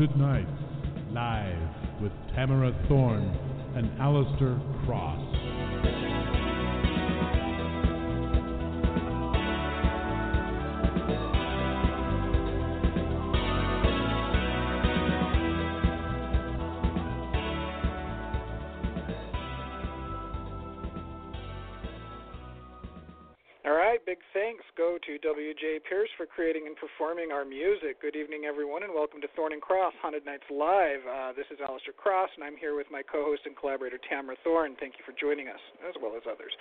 Haunted Nights, live with Tamara Thorne and Alistair Cross. Pierce for creating and performing our music. Good evening, everyone, and welcome to Thorne and Cross Haunted Nights Live. Uh, this is Alistair Cross, and I'm here with my co-host and collaborator Tamara Thorne. Thank you for joining us, as well as others.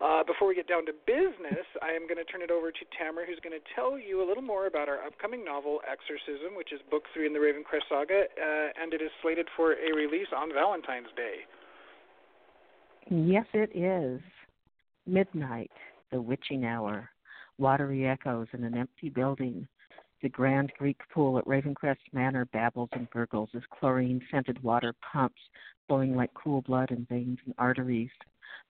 Uh, before we get down to business, I am going to turn it over to Tamara, who's going to tell you a little more about our upcoming novel, Exorcism, which is book three in the Ravencrest saga, uh, and it is slated for a release on Valentine's Day. Yes, it is. Midnight the witching hour, watery echoes in an empty building. The grand Greek pool at Ravencrest Manor babbles and gurgles as chlorine scented water pumps, flowing like cool blood in veins and arteries.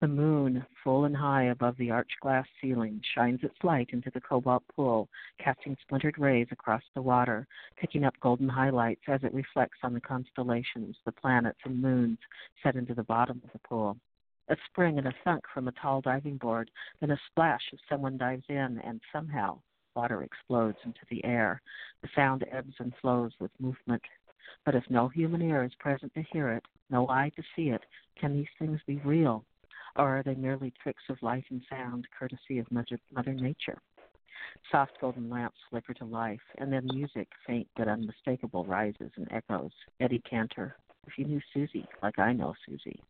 The moon, full and high above the arched glass ceiling, shines its light into the cobalt pool, casting splintered rays across the water, picking up golden highlights as it reflects on the constellations, the planets and moons set into the bottom of the pool a spring and a thunk from a tall diving board, then a splash as someone dives in, and somehow water explodes into the air. The sound ebbs and flows with movement. But if no human ear is present to hear it, no eye to see it, can these things be real? Or are they merely tricks of light and sound, courtesy of Mother, Mother Nature? Soft golden lamps flicker to life, and then music, faint but unmistakable, rises and echoes. Eddie Cantor. If you knew Susie, like I know Susie.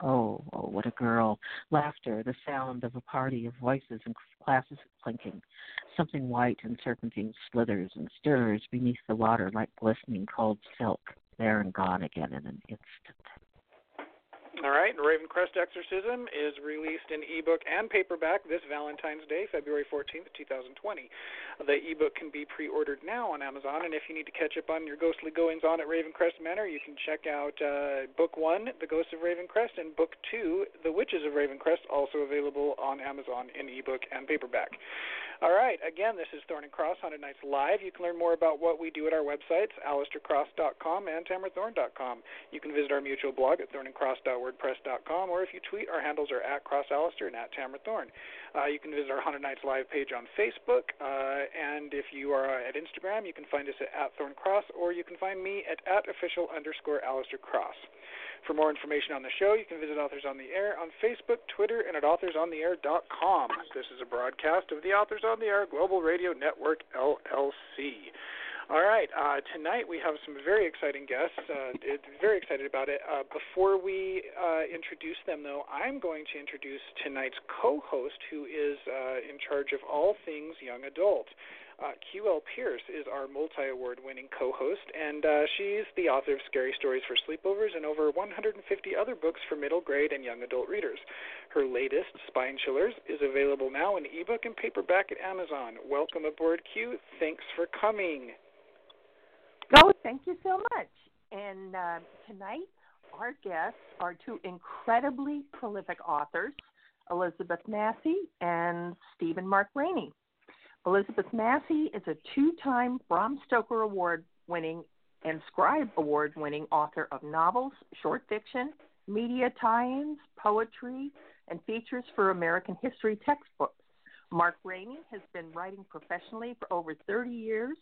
Oh, oh, what a girl. Laughter, the sound of a party of voices and glasses clinking. Something white and serpentine slithers and stirs beneath the water like glistening cold silk, there and gone again in an instant. All right, Ravencrest Exorcism is released in ebook and paperback this Valentine's Day, February 14th, 2020. The ebook can be pre-ordered now on Amazon, and if you need to catch up on your ghostly goings on at Ravencrest Manor, you can check out uh, book one, The Ghosts of Ravencrest, and book two, The Witches of Ravencrest, also available on Amazon in ebook and paperback. All right. Again, this is Thorne and Cross Haunted Nights Live. You can learn more about what we do at our websites, alistaircross.com and tamarathorne.com. You can visit our mutual blog at thorneandcross.wordpress.com, or if you tweet, our handles are at crossalistair and at tamarathorne. Uh, you can visit our Haunted Nights Live page on Facebook, uh, and if you are at Instagram, you can find us at, at thorncross, or you can find me at, at official underscore Alistair Cross. For more information on the show, you can visit Authors on the Air on Facebook, Twitter, and at authorsontheair.com. This is a broadcast of the Authors on the Air Global Radio Network, LLC. All right, uh, tonight we have some very exciting guests. Uh, very excited about it. Uh, before we uh, introduce them, though, I'm going to introduce tonight's co-host, who is uh, in charge of all things young adult. Uh, QL Pierce is our multi award winning co host, and uh, she's the author of Scary Stories for Sleepovers and over 150 other books for middle grade and young adult readers. Her latest, Spine Chillers, is available now in ebook and paperback at Amazon. Welcome aboard, Q. Thanks for coming. Oh, thank you so much. And uh, tonight, our guests are two incredibly prolific authors, Elizabeth Massie and Stephen Mark Rainey. Elizabeth Massie is a two time Bram Stoker Award winning and Scribe Award winning author of novels, short fiction, media tie ins, poetry, and features for American history textbooks. Mark Rainey has been writing professionally for over 30 years.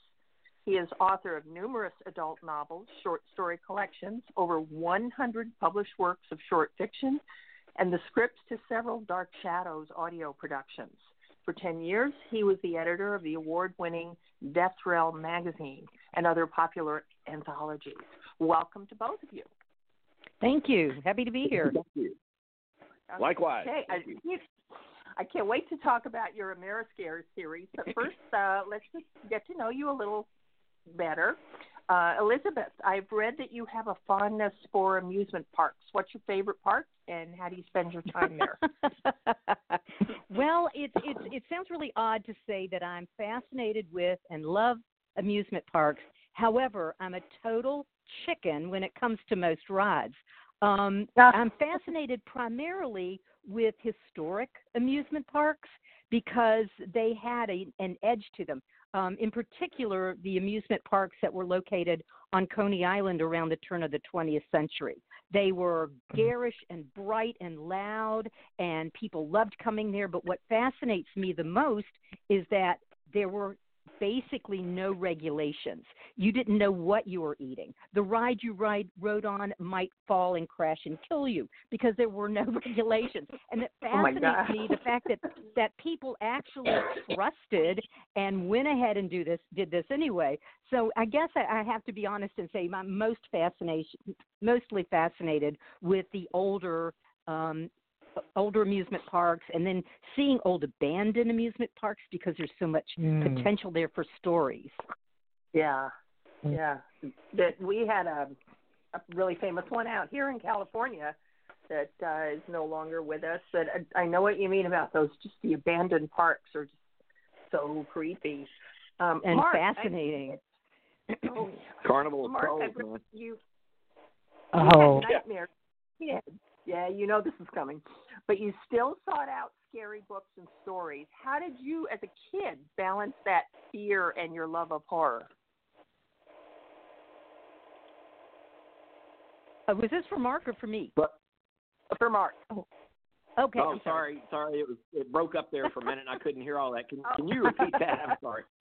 He is author of numerous adult novels, short story collections, over 100 published works of short fiction, and the scripts to several Dark Shadows audio productions. For 10 years, he was the editor of the award winning Death Realm magazine and other popular anthologies. Welcome to both of you. Thank you. Happy to be here. Thank you. Likewise. Okay. I, I, can't wait to talk about your Ameriscare series, but first, uh, let's just get to know you a little better. Uh, Elizabeth, I've read that you have a fondness for amusement parks. What's your favorite park, and how do you spend your time there? well, it it it sounds really odd to say that I'm fascinated with and love amusement parks. However, I'm a total chicken when it comes to most rides. Um, I'm fascinated primarily with historic amusement parks because they had a, an edge to them. Um, in particular, the amusement parks that were located on Coney Island around the turn of the 20th century. They were mm-hmm. garish and bright and loud, and people loved coming there. But what fascinates me the most is that there were basically no regulations. You didn't know what you were eating. The ride you ride rode on might fall and crash and kill you because there were no regulations. And it oh fascinates oh me the fact that that people actually trusted and went ahead and do this did this anyway. So I guess I, I have to be honest and say I'm most fascination mostly fascinated with the older um, older amusement parks and then seeing old abandoned amusement parks because there's so much mm. potential there for stories. Yeah, mm. yeah. That we had a, a really famous one out here in California that uh, is no longer with us. But I, I know what you mean about those. Just the abandoned parks are just so creepy um, and Mark, fascinating. I, oh, Carnival Mark, Trolls, I man. you. Oh. Nightmares. Yeah. Yeah, you know this is coming. But you still sought out scary books and stories. How did you, as a kid, balance that fear and your love of horror? Uh, was this for Mark or for me? But, for Mark. Oh. Okay. Oh, sorry. sorry, sorry. It was it broke up there for a minute, and I couldn't hear all that. Can, can you repeat that? I'm sorry.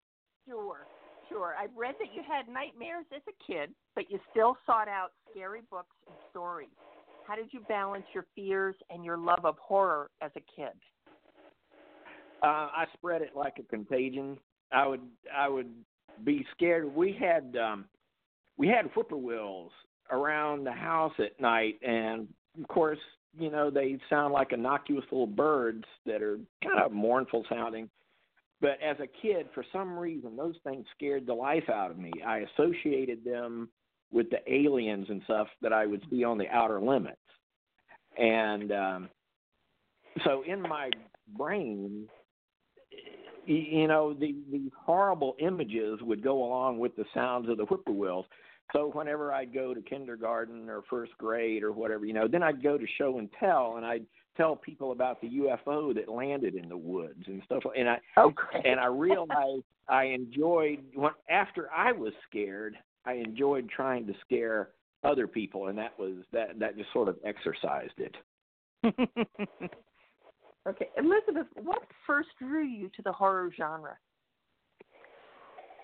Sure, sure. I read that you had nightmares as a kid, but you still sought out scary books and stories. How did you balance your fears and your love of horror as a kid? Uh, I spread it like a contagion. I would I would be scared. We had um, we had whippoorwills around the house at night, and of course, you know they sound like innocuous little birds that are kind of mournful sounding. But as a kid, for some reason, those things scared the life out of me. I associated them with the aliens and stuff that I would see on the outer limits. And um, so in my brain, you know, the, these horrible images would go along with the sounds of the whippoorwills. So whenever I'd go to kindergarten or first grade or whatever, you know, then I'd go to show and tell, and I'd tell people about the UFO that landed in the woods and stuff. And I okay. and I realized I enjoyed when after I was scared, I enjoyed trying to scare other people, and that was that that just sort of exercised it. okay, Elizabeth, what first drew you to the horror genre?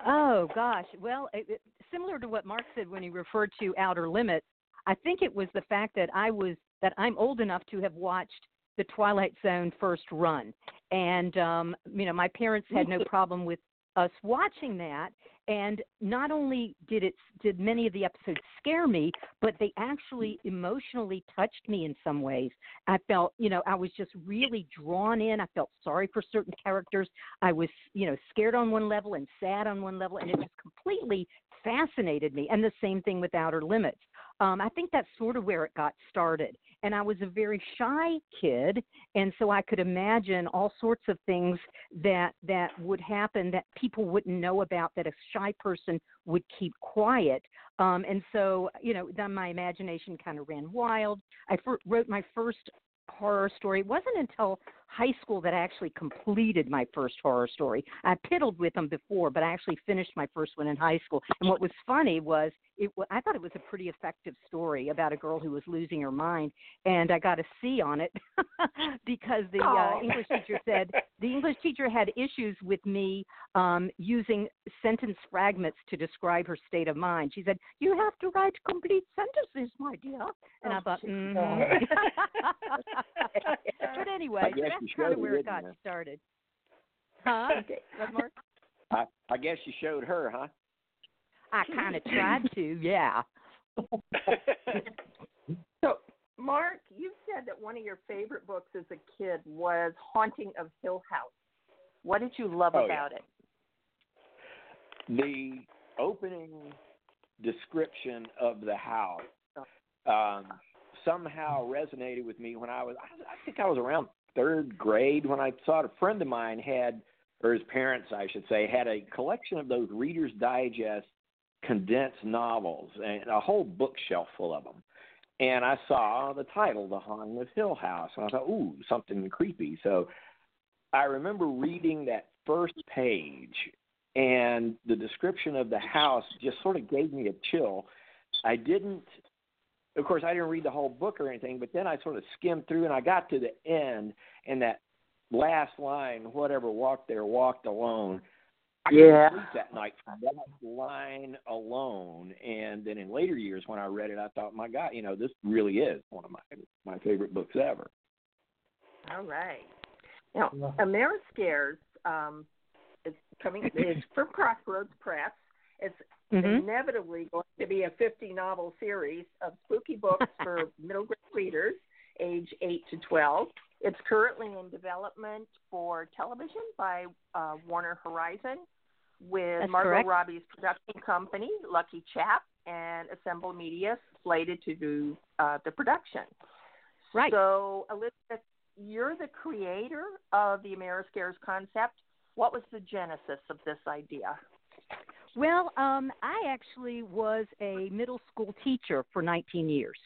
Oh gosh, well, it, it, similar to what Mark said when he referred to Outer Limits, I think it was the fact that I was that I'm old enough to have watched the Twilight Zone first run, and um, you know my parents had no problem with us watching that and not only did it did many of the episodes scare me but they actually emotionally touched me in some ways. I felt you know i was just really drawn in. I felt sorry for certain characters. I was you know scared on one level and sad on one level and it just completely fascinated me. And the same thing with outer limits. Um, I think that's sort of where it got started. And I was a very shy kid, and so I could imagine all sorts of things that that would happen that people wouldn't know about that a shy person would keep quiet. Um, and so, you know, then my imagination kind of ran wild. I fir- wrote my first horror story. It wasn't until high school that I actually completed my first horror story. I piddled with them before, but I actually finished my first one in high school. And what was funny was it I thought it was a pretty effective story about a girl who was losing her mind, and I got a C on it because the uh, English teacher said the English teacher had issues with me um, using sentence fragments to describe her state of mind. She said, "You have to write complete sentences, my dear," and oh, I thought, mm-hmm. but anyway, that's kind of where it got started. Huh? Okay. Mark? I, I guess you showed her, huh? I kind of tried to, yeah. so, Mark, you said that one of your favorite books as a kid was Haunting of Hill House. What did you love oh, about yeah. it? The opening description of the house um, somehow resonated with me when I was, I think I was around third grade when I saw. A friend of mine had, or his parents, I should say, had a collection of those Reader's Digest condensed novels and a whole bookshelf full of them. And I saw the title, The Haunting of Hill House, and I thought, ooh, something creepy. So I remember reading that first page, and the description of the house just sort of gave me a chill. I didn't, of course, I didn't read the whole book or anything, but then I sort of skimmed through and I got to the end, and that last line, whatever walked there walked alone. I Yeah. couldn't sleep that night from that line alone. And then in later years, when I read it, I thought, my God, you know, this really is one of my my favorite books ever. All right. Now, Ameriscares um, is coming. It's from Crossroads Press. It's Mhm. inevitably going to be a 50 novel series of spooky books for middle grade readers, age 8 to 12. It's currently in development for television by uh, Warner Horizon with That's Margot correct. Robbie's production company, Lucky Chap, and Assemble Media slated to do uh, the production. Right. So, Elizabeth, you're the creator of the Ameriscares concept. What was the genesis of this idea? Well, um, I actually was a middle school teacher for 19 years.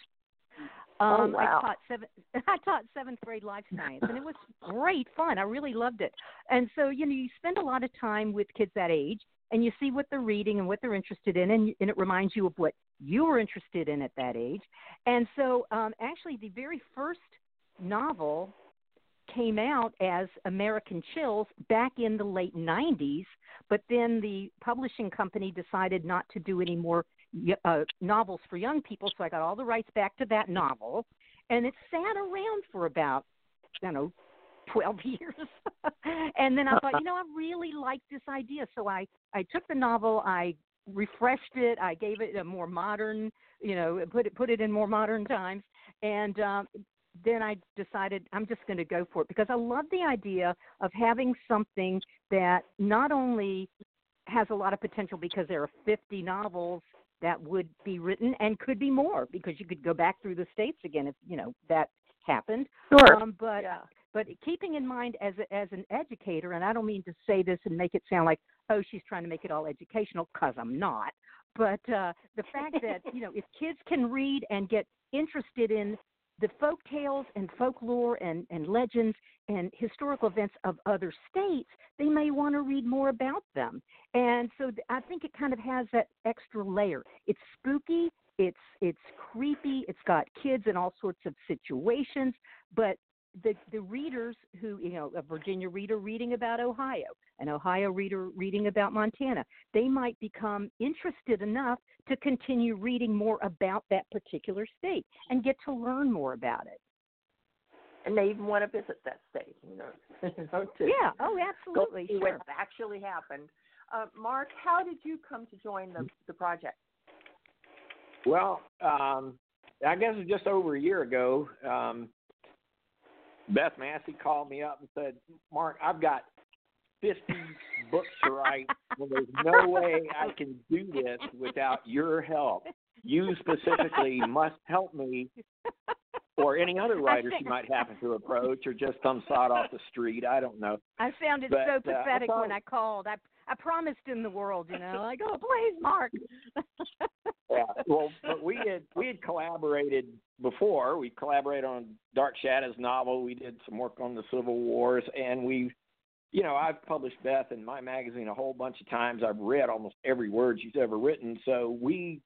Oh, Um, wow. I taught seven. I taught seventh grade life science, and it was great fun. I really loved it. And so, you know, you spend a lot of time with kids that age, and you see what they're reading and what they're interested in, and, and it reminds you of what you were interested in at that age. And so, um, actually, the very first novel came out as American Chills back in the late 90s, but then the publishing company decided not to do any more uh, novels for young people, so I got all the rights back to that novel, and it sat around for about, you know, 12 years. and then I thought, you know, I really like this idea, so I I took the novel, I refreshed it, I gave it a more modern, you know, put it put it in more modern times, and um, then I decided I'm just going to go for it because I love the idea of having something that not only has a lot of potential because there are 50 novels that would be written and could be more because you could go back through the states again if you know that happened. Sure. Um, but yeah. but keeping in mind as a, as an educator, and I don't mean to say this and make it sound like oh she's trying to make it all educational because I'm not. But uh, the fact that you know if kids can read and get interested in the folk tales and folklore and, and legends and historical events of other states, they may want to read more about them. And so th- I think it kind of has that extra layer. It's spooky, it's it's creepy, it's got kids in all sorts of situations, but the the readers who you know a Virginia reader reading about Ohio, an Ohio reader reading about Montana, they might become interested enough to continue reading more about that particular state and get to learn more about it. And they even want to visit that state, you know. you know, to Yeah, oh, go absolutely, see sure. what actually happened. Uh, Mark, how did you come to join the the project? Well, um, I guess it was just over a year ago. Um, Beth Massie called me up and said, "Mark, I've got 50 books to write, and there's no way I can do this without your help. You specifically must help me, or any other writer she might happen to approach, or just some sod off the street. I don't know." I found it But, so uh, I pathetic when I called. I I promised in the world, you know, like, oh, please, Mark. Yeah. Well, but we had we had collaborated before. We collaborated on Dark Shadows novel. We did some work on the Civil Wars, and we, you know, I've published Beth in my magazine a whole bunch of times. I've read almost every word she's ever written. So we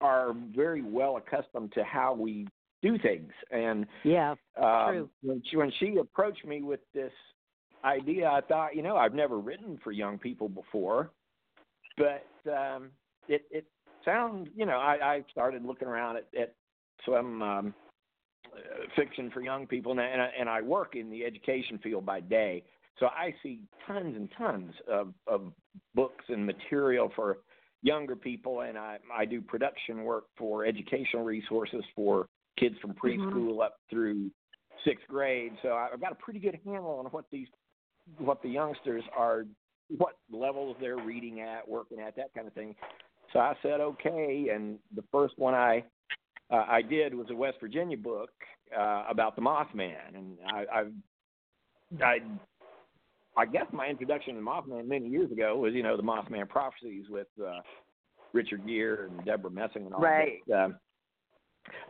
are very well accustomed to how we do things. And yeah, um, True. when she when she approached me with this idea, I thought, you know, I've never written for young people before, but um, it it sounds, you know, I, I started looking around at, at some um, fiction for young people, and I, and I, and I work in the education field by day, so I see tons and tons of of books and material for younger people, and I I do production work for educational resources for kids from preschool up through sixth grade. So I've got a pretty good handle on what these what the youngsters are what levels they're reading at, working at, that kind of thing. So I said okay, and the first one I uh, I did was a West Virginia book uh, about the Mothman, and I, I've I I guess my introduction to the Mothman many years ago was you know the Mothman prophecies with uh, Richard Gere and Debra Messing and all Right. that. Um,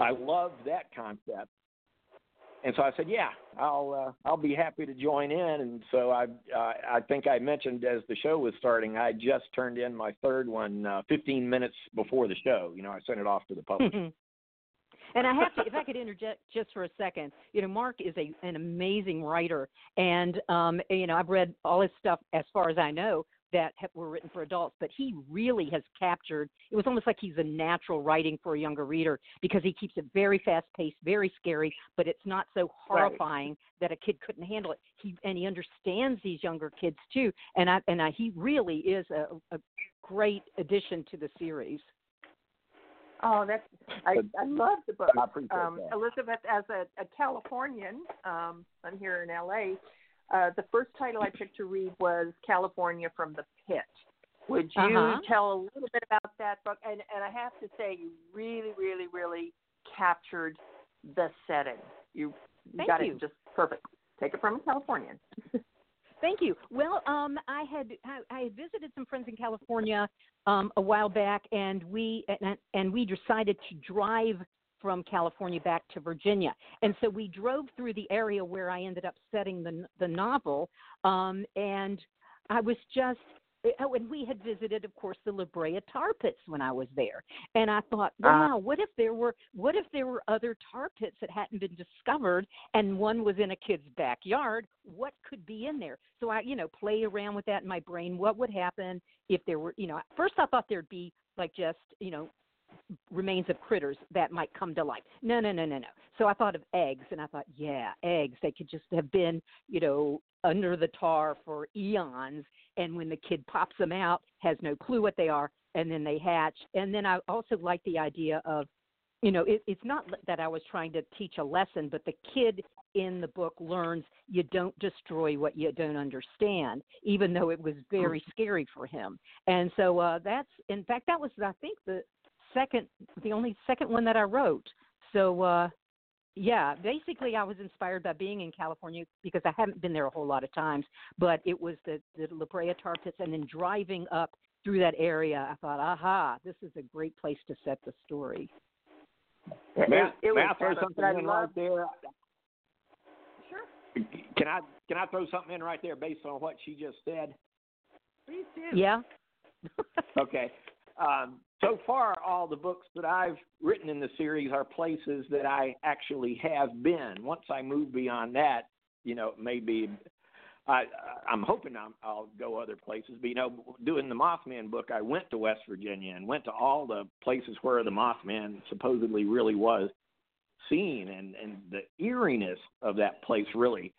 I loved that concept, and so I said, yeah, I'll uh, I'll be happy to join in. And so I uh, I think I mentioned as the show was starting, I just turned in my third one uh, 15 minutes before the show. You know, I sent it off to the public. And I have to, if I could interject just for a second, you know, Mark is a an amazing writer, and um, you know, I've read all his stuff as far as I know that have, were written for adults, but he really has captured. It was almost like he's a natural writing for a younger reader because he keeps it very fast paced, very scary, but it's not so horrifying right. that a kid couldn't handle it. He and he understands these younger kids too, and I and I, he really is a, a great addition to the series. Oh, that's I, I love the book. I appreciate um, that. Elizabeth, as a, a Californian, um, I'm here in LA. Uh, the first title I picked to read was California from the Pit. Would you uh-huh. tell a little bit about that book? And and I have to say, you really, really, really captured the setting. You, you Thank got you. it just perfect. Take it from a Californian. Thank you. Well, um, I had I, I had visited some friends in California um, a while back, and we and, and we decided to drive from California back to Virginia, and so we drove through the area where I ended up setting the the novel, um, and I was just oh, and we had visited, of course, the La Brea tar pits when I was there. And I thought, wow, what if there were what if there were other tar pits that hadn't been discovered, and one was in a kid's backyard? What could be in there? So I, you know, play around with that in my brain. What would happen if there were, you know, first I thought there'd be like just, you know, remains of critters that might come to life. No, no, no, no, no. So I thought of eggs, and I thought, yeah, eggs. They could just have been, you know, under the tar for eons, and when the kid pops them out, has no clue what they are, and then they hatch. And then I also like the idea of, you know, it, it's not that I was trying to teach a lesson, but the kid in the book learns you don't destroy what you don't understand, even though it was very scary for him. And so uh, that's, in fact, that was I think the second, the only second one that I wrote. So uh, yeah, basically I was inspired by being in California because I haven't been there a whole lot of times, but it was the the La Brea tar pits and then driving up through that area, I thought, aha, this is a great place to set the story. May, I- it may was I throw something in right there? Sure, Can I can I throw something in right there based on what she just said? please do. Yeah. Okay. Um, so far, all the books that I've written in the series are places that I actually have been. Once I move beyond that, you know, maybe I, I'm hoping I'm, I'll go other places. But you know, doing the Mothman book, I went to West Virginia and went to all the places where the Mothman supposedly really was seen, and and the eeriness of that place really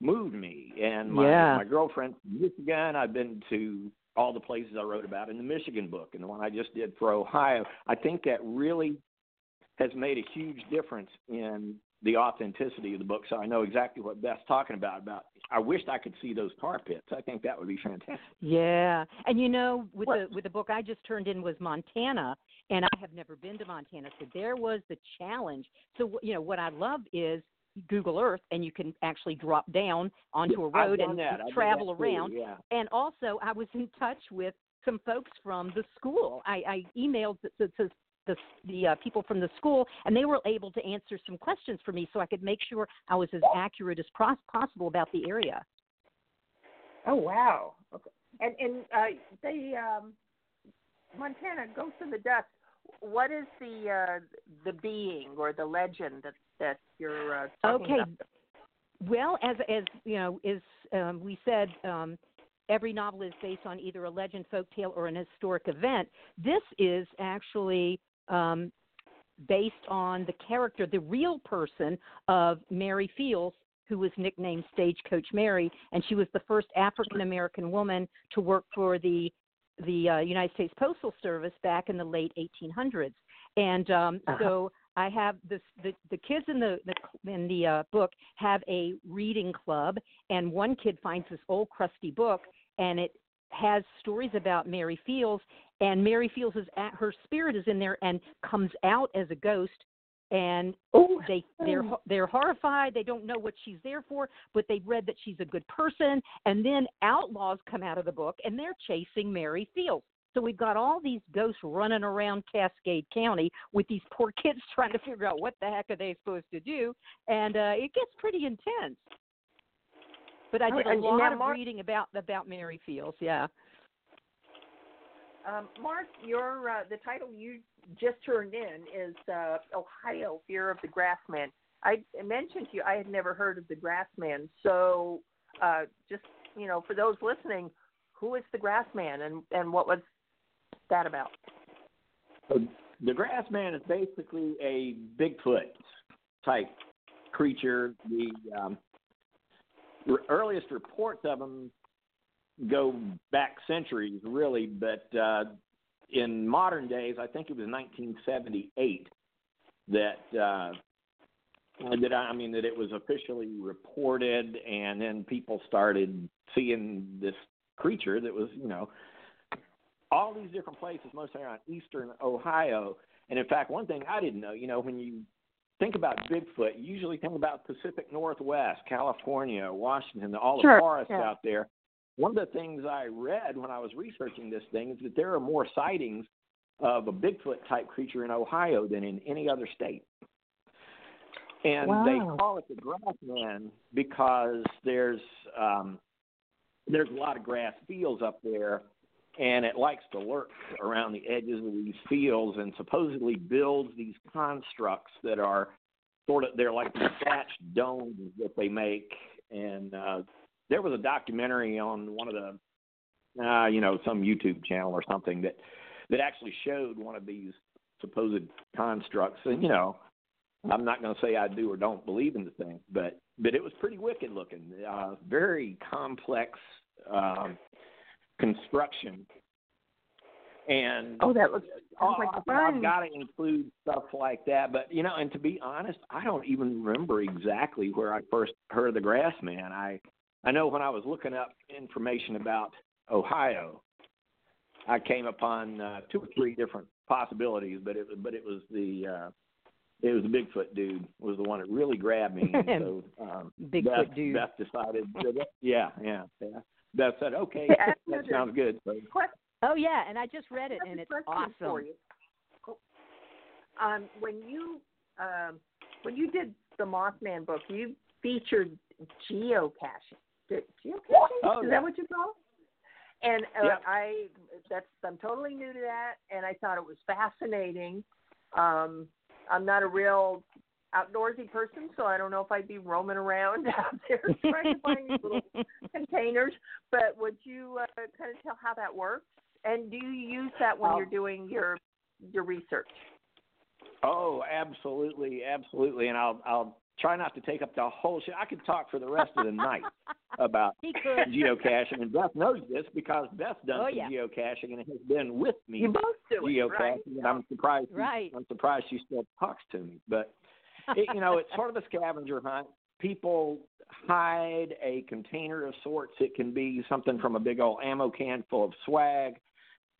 moved me. And my Yeah. my girlfriend from Michigan, I've been to all the places I wrote about in the Michigan book and the one I just did for Ohio. I think that really has made a huge difference in the authenticity of the book. So I know exactly what Beth's talking about. About I wished I could see those tar pits. I think that would be fantastic. Yeah, and you know, with What- the with the book I just turned in was Montana, and I have never been to Montana, so there was the challenge. So you know, what I love is Google Earth, and you can actually drop down onto a I've road and that. Travel that too, around. Yeah. And also, I was in touch with some folks from the school. I, I emailed the, the, the the, the uh, people from the school, and they were able to answer some questions for me, so I could make sure I was as accurate as pros- possible about the area. Oh wow. Okay. And and uh, the um, Montana Ghost in the Dust. What is the uh, the being or the legend that that you're uh, Okay. about? Well, as as you know, is um, we said um, every novel is based on either a legend, folk tale, or an historic event. This is actually um, based on the character, the real person of Mary Fields, who was nicknamed Stagecoach Mary, and she was the first African American woman to work for the the uh, United States Postal Service back in the late 1800s. And um, Uh-huh. so I have this the the kids in the, the in the uh, book have a reading club, and one kid finds this old crusty book, and it has stories about Mary Fields, and Mary Fields is at her spirit is in there and comes out as a ghost, and Oh, they they're they're horrified. They don't know what she's there for, but they've read that she's a good person. And then outlaws come out of the book, and they're chasing Mary Fields. So we've got all these ghosts running around Cascade County with these poor kids trying to figure out what the heck are they supposed to do, and uh, it gets pretty intense. But I did a lot of reading about about Mary Fields. Yeah. Um, Mark, your uh, the title you just turned in is uh, Ohio Fear of the Grassman. I mentioned to you I had never heard of the Grassman, so uh, just you know, for those listening, who is the Grassman and and what was that about? The Grassman is basically a Bigfoot type creature. The um, r- earliest reports of them go back centuries, really, but uh, in modern days, I think it was 1978 that uh, that I mean that it was officially reported, and then people started seeing this creature that was, you know, all these different places, mostly around eastern Ohio. And in fact, one thing I didn't know, you know, when you think about Bigfoot, you usually think about Pacific Northwest, California, Washington, all the Sure, forests yeah. out there. One of the things I read when I was researching this thing is that there are more sightings of a Bigfoot type creature in Ohio than in any other state. And they call it the grassman because there's um, there's a lot of grass fields up there, and it likes to lurk around the edges of these fields and supposedly builds these constructs that are sort of they're like these thatched domes that they make. And uh, there was a documentary on one of the uh, you know some YouTube channel or something that that actually showed one of these supposed constructs. And you know, I'm not going to say I do or don't believe in the thing, but but it was pretty wicked looking. Uh, very complex um, construction. And Oh, that looks Oh, like I- fun. I've got to include stuff like that, but you know, and to be honest, I don't even remember exactly where I first heard of the Grass Man. I I know when I was looking up information about Ohio, I came upon uh, two or three different possibilities, but it was but it was the uh, it was the Bigfoot dude was the one that really grabbed me. And so um, Bigfoot Beth, dude. Beth decided, yeah, yeah, yeah. Beth said, okay, Yeah, that that's sounds good. So Oh yeah, and I just read it, and it's awesome. For you. Um, when you um, when you did the Mothman book, you featured geocaching. Did- Geocaching? Oh, Is yeah. that what you call? it? And uh, Yep. I that's I'm totally new to that, and I thought it was fascinating. Um, I'm not a real outdoorsy person, so I don't know if I'd be roaming around out there trying to find these little containers. But would you uh, kind of tell how that works? And do you use that when Um, you're doing your your research? Oh, absolutely, absolutely. And I'll I'll try not to take up the whole show. I could talk for the rest of the night about geocaching, and Beth knows this because Beth does Oh, some yeah. geocaching and has been with me You both do it, geocaching. right? And I'm surprised. she- Right. I'm surprised she still talks to me, but it, you know, it's sort of a scavenger hunt. People hide a container of sorts. It can be something from a big old ammo can full of swag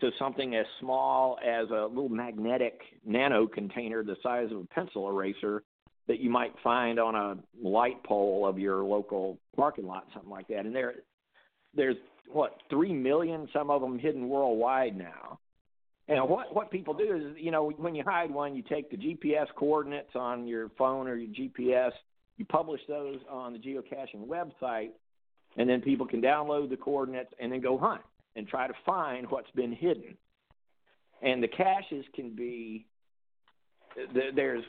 to something as small as a little magnetic nano container the size of a pencil eraser that you might find on a light pole of your local parking lot, something like that. And there, there's what three million, some of them hidden worldwide now. And what what people do is, you know, when you hide one, you take the GPS coordinates on your phone or your GPS, you publish those on the geocaching website, and then people can download the coordinates and then go hunt and try to find what's been hidden. And the caches can be there's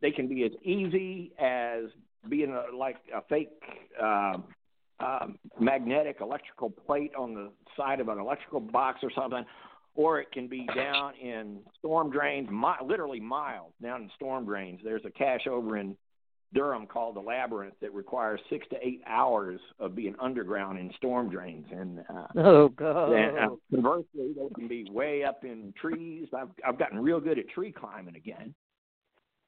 they can be as easy as being a, like a fake um, um, magnetic electrical plate on the side of an electrical box or something, or it can be down in storm drains, mi- literally miles down in storm drains. There's a cache over in Durham called the Labyrinth that requires six to eight hours of being underground in storm drains, and uh, Oh God. and uh, conversely, they can be way up in trees. I've I've gotten real good at tree climbing again.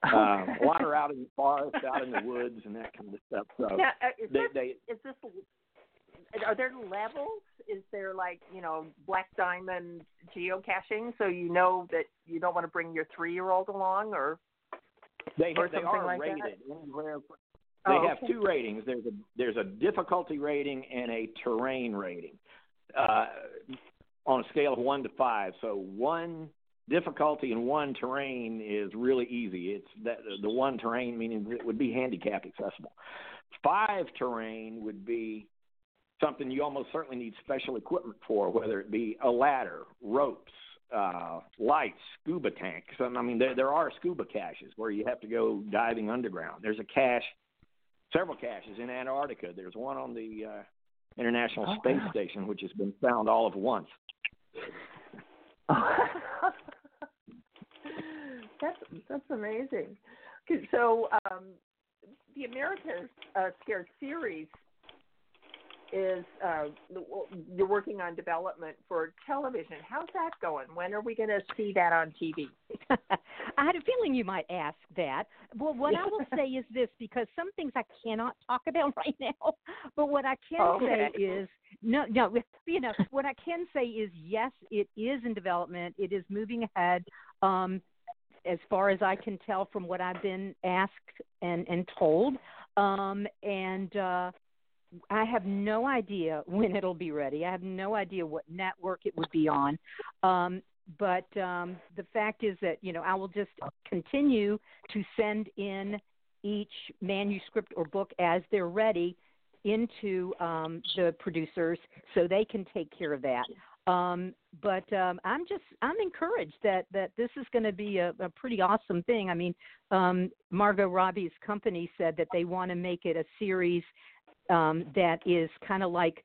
Um, a lot are out in the forest, out in the woods, and that kind of stuff. So Now, uh, is, they, this, they is this are there levels? Is there like you know black diamond geocaching, so you know that you don't want to bring your three year old along, or they or they are they rated rated anywhere. They Oh, have okay. two ratings. There's a there's a difficulty rating and a terrain rating. Uh, on a scale of one to five. So one difficulty and one terrain is really easy. It's that the one terrain meaning it would be handicap accessible. Five terrain would be something you almost certainly need special equipment for, whether it be a ladder, ropes, uh, lights, scuba tanks. I mean, there, there are scuba caches where you have to go diving underground. There's a cache, several caches in Antarctica. There's one on the uh, International oh, Space wow. Station, which has been found all of once. that's that's amazing. So um, the America uh, Scared series is uh, you're working on development for television. How's that going? When are we going to see that on TV? I had a feeling you might ask that. Well, what I will say is this because some things I cannot talk about right now. But what I can okay. say is no, no. You know, what I can say is yes, it is in development. It is moving ahead. Um, as far as I can tell from what I've been asked and and told. Um, and uh, I have no idea when it'll be ready. I have no idea what network it would be on. Um, but um, the fact is that you know I will just continue to send in each manuscript or book as they're ready into um, the producers so they can take care of that. Um, but um, I'm just I'm encouraged that that this is going to be a, a pretty awesome thing. I mean, um, Margot Robbie's company said that they want to make it a series um, that is kind of like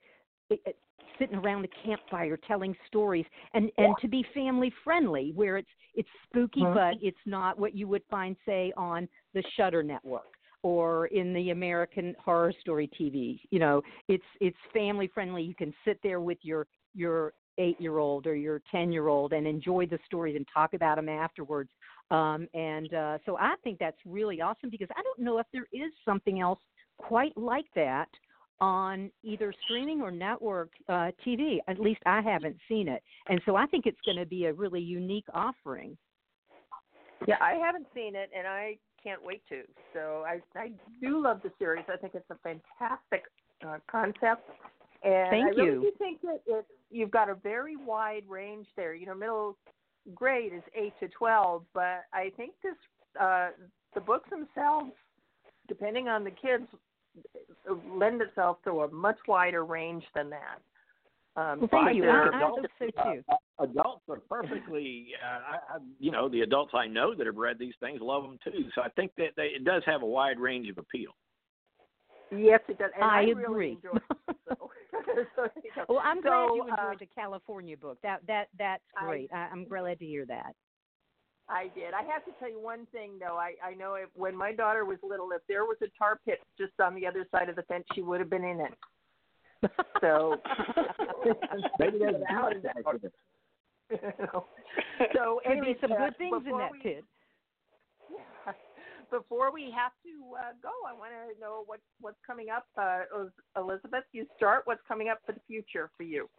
it, it, sitting around the campfire telling stories and and to be family friendly where it's it's spooky mm-hmm. but it's not what you would find say on the Shudder network or in the American Horror Story TV. You know, it's it's family friendly. You can sit there with your your eight year old or your ten year old and enjoy the stories and talk about them afterwards. Um, and uh, so I think that's really awesome because I don't know if there is something else quite like that on either streaming or network uh, TV. At least I haven't seen it, and so I think it's going to be a really unique offering. Yeah, I haven't seen it, and I can't wait to. So I I do love the series. I think it's a fantastic uh, concept, and Thank I really you. do think that it, you've got a very wide range there. You know, middle grade is eight to twelve, but I think this uh, the books themselves, depending on the kids, lend itself to a much wider range than that. Um, well, thank you. I, I hope so too. Uh, adults are perfectly, uh, I, you know, the adults I know that have read these things love them too. So I think that they, it does have a wide range of appeal. Yes, it does. And I, I agree. Really it, so. so, well, I'm so, glad you enjoyed uh, the California book. That that that's great. I, I'm glad to hear that. I did. I have to tell you one thing though. I I know if when my daughter was little, if there was a tar pit just on the other side of the fence, she would have been in it. So maybe there's out So Could be some uh, good things in that we, pit. Yeah. Before we have to uh, go, I want to know what what's coming up. Uh, Elizabeth, you start. What's coming up for the future for you?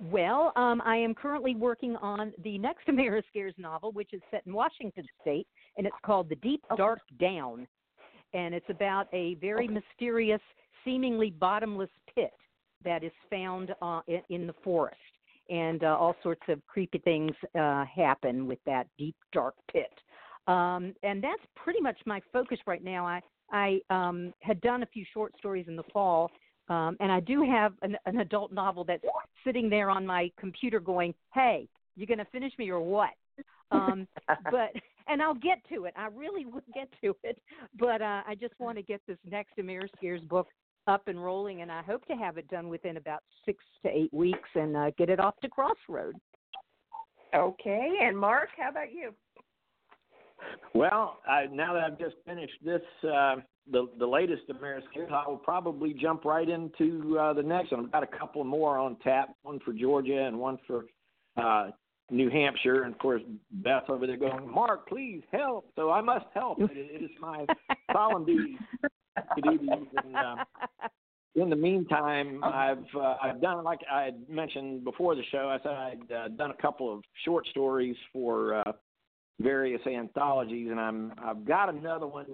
Well, um, I am currently working on the next Ameriscares novel, which is set in Washington State, and it's called The Deep Dark Down. And it's about a very mysterious, seemingly bottomless pit that is found uh, in, in, the forest. And uh, all sorts of creepy things uh, happen with that deep, dark pit. Um, and that's pretty much my focus right now. I, I um, had done a few short stories in the fall, um, and I do have an, an adult novel that's sitting there on my computer going, "Hey, you're going to finish me or what?" Um, but and I'll get to it. I really will get to it. But uh, I just want to get this next Ameriscares book up and rolling, and I hope to have it done within about six to eight weeks and uh, get it off to Crossroad. Okay, and Mark, how about you? Well, I, now that I've just finished this, uh, the the latest American, I will probably jump right into uh, the next one. I've got a couple more on tap, one for Georgia and one for uh, New Hampshire, and of course Beth over there going, Mark, please help. So I must help. it, it is my solemn duty to do these. And, uh, in the meantime, I've uh, I've done like I had mentioned before the show. I said I'd uh, done a couple of short stories for uh, various anthologies, and I'm I've got another one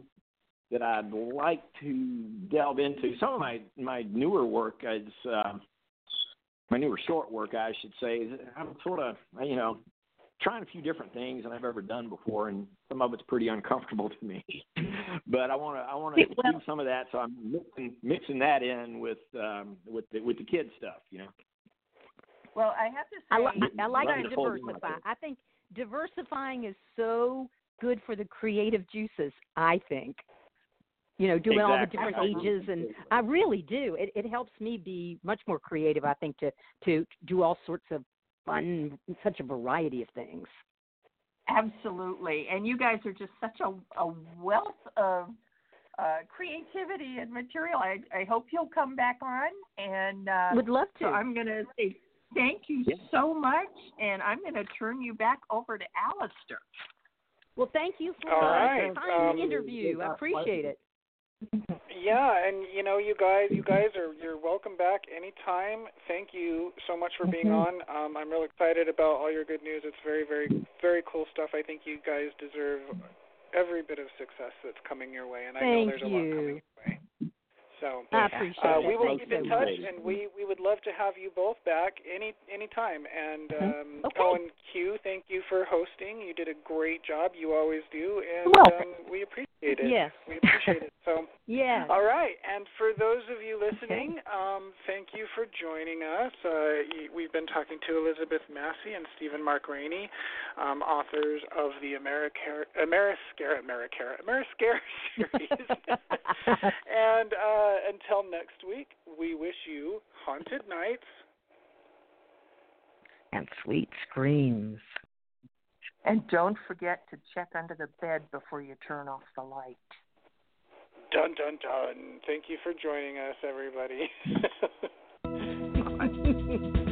that I'd like to delve into. Some of my my newer work is uh, my newer short work, I should say, I'm sort of you know trying a few different things than I've ever done before, and some of it's pretty uncomfortable to me. but I want to I want to well, do some of that, so I'm mixing mixing that in with um, with the, with the kids stuff, you know. Well, I have to say, I, li- I like to diversify. I think diversifying is so good for the creative juices. I think, you know, doing all the Exactly. different ages, and I really do. It it helps me be much more creative. I think to to do all sorts of fun, such a variety of things. Absolutely. And you guys are just such a, a wealth of uh, creativity and material. I, I hope you'll come back on. And uh, Would love to. so I'm going to say thank you Yeah. so much. And I'm going to turn you back over to Alistair. well, thank you for All uh, right, the fine um, interview. I appreciate it. Yeah, and you know, you guys, you guys are you're welcome back anytime. Thank you so much for being on. Um, I'm real excited about all your good news. It's very, very, very cool stuff. I think you guys deserve every bit of success that's coming your way, and I know Thank there's a lot you. coming your way. So I appreciate uh, it. we will keep in touch, and we we would love to have you both back any any time. And um, Okay. and Q, thank you for hosting. You did a great job. You always do, and Well, um, we appreciate it. Yes. we appreciate it. So. yeah. All right, and for those of you listening, um, thank you for joining us. Uh, we've been talking to Elizabeth Massie and Stephen Mark Rainey, um, authors of the Americara, Ameriscara, Americara, Ameriscara series. and uh, until next week, we wish you haunted nights. And sweet screams. And don't forget to check under the bed before you turn off the light. Dun dun dun. Thank you for joining us, everybody.